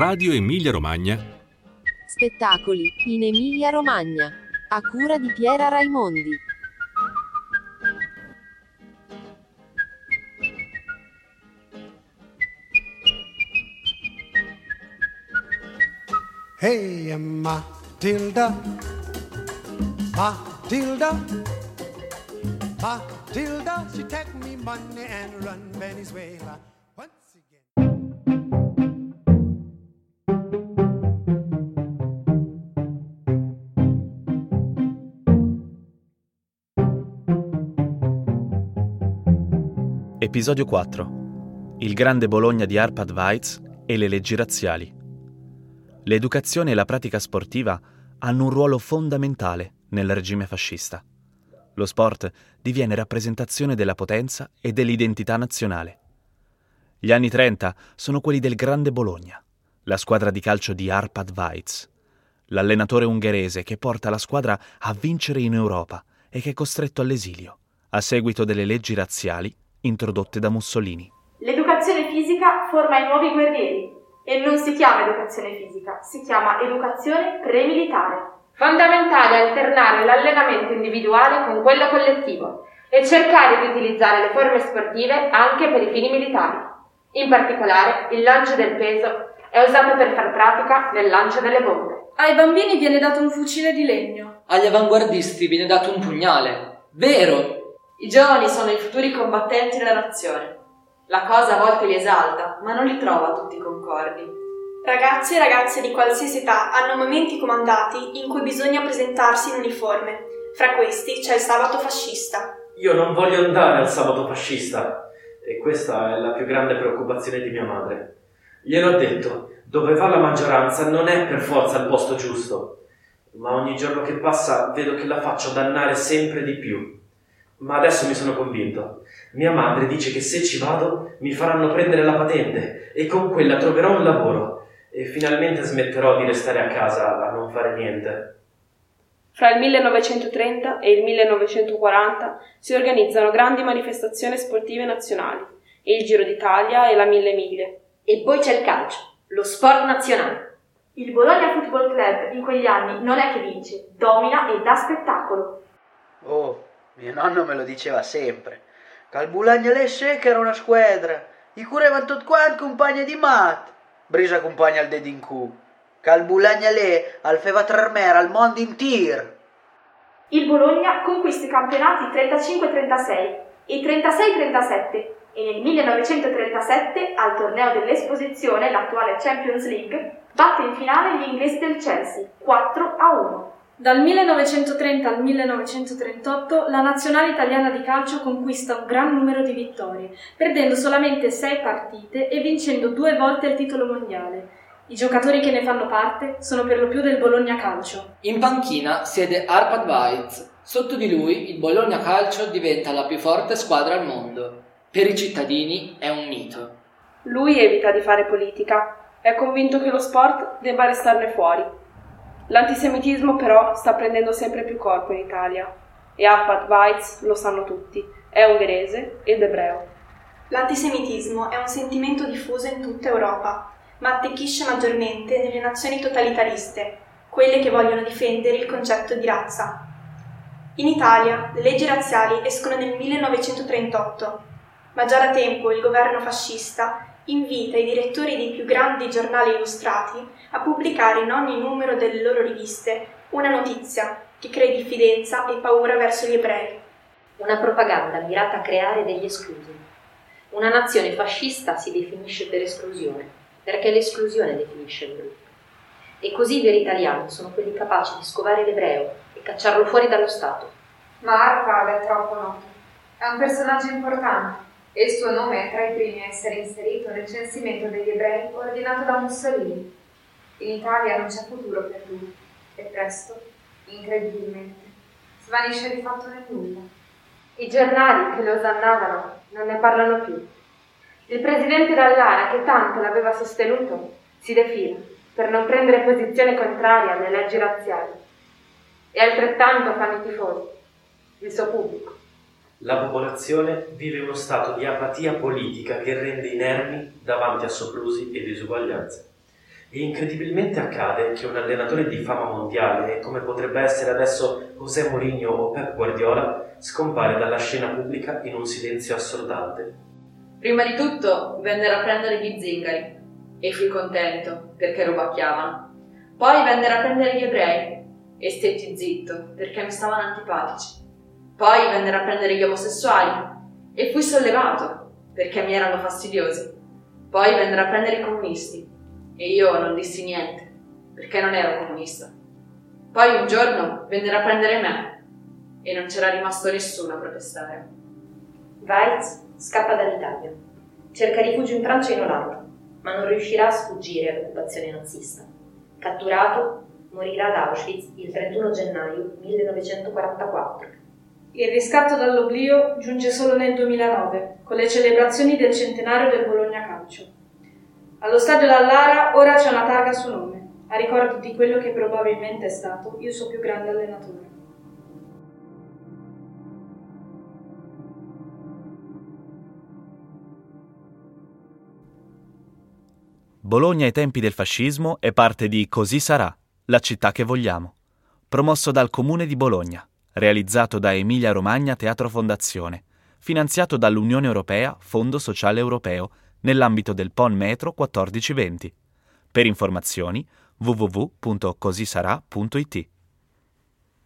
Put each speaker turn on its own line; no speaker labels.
Radio Emilia Romagna.
Spettacoli in Emilia Romagna. A cura di Piera Raimondi.
Hey, Matilda, Matilda, Matilda, she take me money and run Venezuela.
Episodio 4. Il grande Bologna di Arpad Weitz e le leggi razziali. L'educazione e la pratica sportiva hanno un ruolo fondamentale nel regime fascista. Lo sport diviene rappresentazione della potenza e dell'identità nazionale. Gli anni 30 sono quelli del grande Bologna, la squadra di calcio di Arpad Weitz, l'allenatore ungherese che porta la squadra a vincere in Europa e che è costretto all'esilio a seguito delle leggi razziali introdotte da Mussolini.
L'educazione fisica forma i nuovi guerrieri e non si chiama educazione fisica, si chiama educazione premilitare.
Fondamentale alternare l'allenamento individuale con quello collettivo e cercare di utilizzare le forme sportive anche per i fini militari. In particolare, il lancio del peso è usato per far pratica nel lancio delle bombe.
Ai bambini viene dato un fucile di legno.
Agli avanguardisti viene dato un pugnale. Vero!
I giovani sono i futuri combattenti della nazione. La cosa a volte li esalta, ma non li trova tutti concordi.
Ragazzi e ragazze di qualsiasi età hanno momenti comandati in cui bisogna presentarsi in uniforme. Fra questi c'è il sabato fascista.
Io non voglio andare al sabato fascista e questa è la più grande preoccupazione di mia madre. Gliel'ho detto, dove va la maggioranza non è per forza il posto giusto, ma ogni giorno che passa vedo che la faccio dannare sempre di più. Ma adesso mi sono convinto. Mia madre dice che se ci vado mi faranno prendere la patente e con quella troverò un lavoro e finalmente smetterò di restare a casa a non fare niente.
Fra il 1930 e il 1940 si organizzano grandi manifestazioni sportive nazionali, il Giro d'Italia e la Mille Miglia.
E poi c'è il calcio, lo sport nazionale.
Il Bologna Football Club in quegli anni non è che vince, domina e dà spettacolo.
Oh, mio nonno me lo diceva sempre. Che il Bologna Lesse che era una squadra. I curevano tutti quanti compagni di mat. Brisa compagna al dedin cu. Che il Bologna le al feva trarmera al mondo in tir.
Il Bologna conquista i campionati 35-36 e 36-37 e nel 1937, al torneo dell'Esposizione, l'attuale Champions League, batte in finale gli inglesi del Chelsea 4 a 1.
Dal 1930 al 1938 la nazionale italiana di calcio conquista un gran numero di vittorie, perdendo solamente sei partite e vincendo due volte il titolo mondiale. I giocatori che ne fanno parte sono per lo più del Bologna Calcio.
In panchina siede Arpad Weitz. Sotto di lui il Bologna Calcio diventa la più forte squadra al mondo. Per i cittadini è un mito.
Lui evita di fare politica, è convinto che lo sport debba restarne fuori. L'antisemitismo però sta prendendo sempre più corpo in Italia e Arpad Weitz, lo sanno tutti, è ungherese ed ebreo.
L'antisemitismo è un sentimento diffuso in tutta Europa, ma attecchisce maggiormente nelle nazioni totalitariste, quelle che vogliono difendere il concetto di razza. In Italia le leggi razziali escono nel 1938, ma già da tempo il governo fascista invita i direttori dei più grandi giornali illustrati a pubblicare in ogni numero delle loro riviste una notizia che crei diffidenza e paura verso gli ebrei.
Una propaganda mirata a creare degli esclusi. Una nazione fascista si definisce per esclusione, perché l'esclusione definisce il gruppo. E così i veri italiani sono quelli capaci di scovare l'ebreo e cacciarlo fuori dallo Stato.
Ma Arpad è troppo noto. È un personaggio importante e il suo nome è tra i primi a essere inserito nel censimento degli ebrei ordinato da Mussolini. In Italia non c'è futuro per lui e presto, incredibilmente, svanisce di fatto nel nulla.
I giornali che lo osannavano non ne parlano più. Il presidente Dall'Ara, che tanto l'aveva sostenuto, si defila per non prendere posizione contraria alle leggi razziali. E altrettanto fanno i tifosi, il suo pubblico.
La popolazione vive uno stato di apatia politica che rende inermi davanti a soprusi e disuguaglianze. E incredibilmente accade che un allenatore di fama mondiale, come potrebbe essere adesso José Mourinho o Pep Guardiola, scompare dalla scena pubblica in un silenzio assordante.
Prima di tutto vennero a prendere gli zingari e fui contento perché rubacchiavano. Poi vennero a prendere gli ebrei e stetti zitto perché mi stavano antipatici. Poi vennero a prendere gli omosessuali e fui sollevato perché mi erano fastidiosi. Poi vennero a prendere i comunisti e io non dissi niente perché non ero comunista. Poi un giorno vennero a prendere me e non c'era rimasto nessuno a protestare.
Weitz scappa dall'Italia. Cerca rifugio in Francia e in Olanda, ma non riuscirà a sfuggire all'occupazione nazista. Catturato, morirà ad Auschwitz il 31 gennaio 1944.
Il riscatto dall'oblio giunge solo nel 2009, con le celebrazioni del centenario del Bologna Calcio. Allo stadio Dallara ora c'è una targa a suo nome, a ricordo di quello che probabilmente è stato il suo più grande allenatore.
Bologna ai tempi del fascismo è parte di Così sarà, la città che vogliamo, promosso dal Comune di Bologna, realizzato da Emilia Romagna Teatro Fondazione, finanziato dall'Unione Europea Fondo Sociale Europeo nell'ambito del PON Metro 1420. Per informazioni www.cosisarà.it.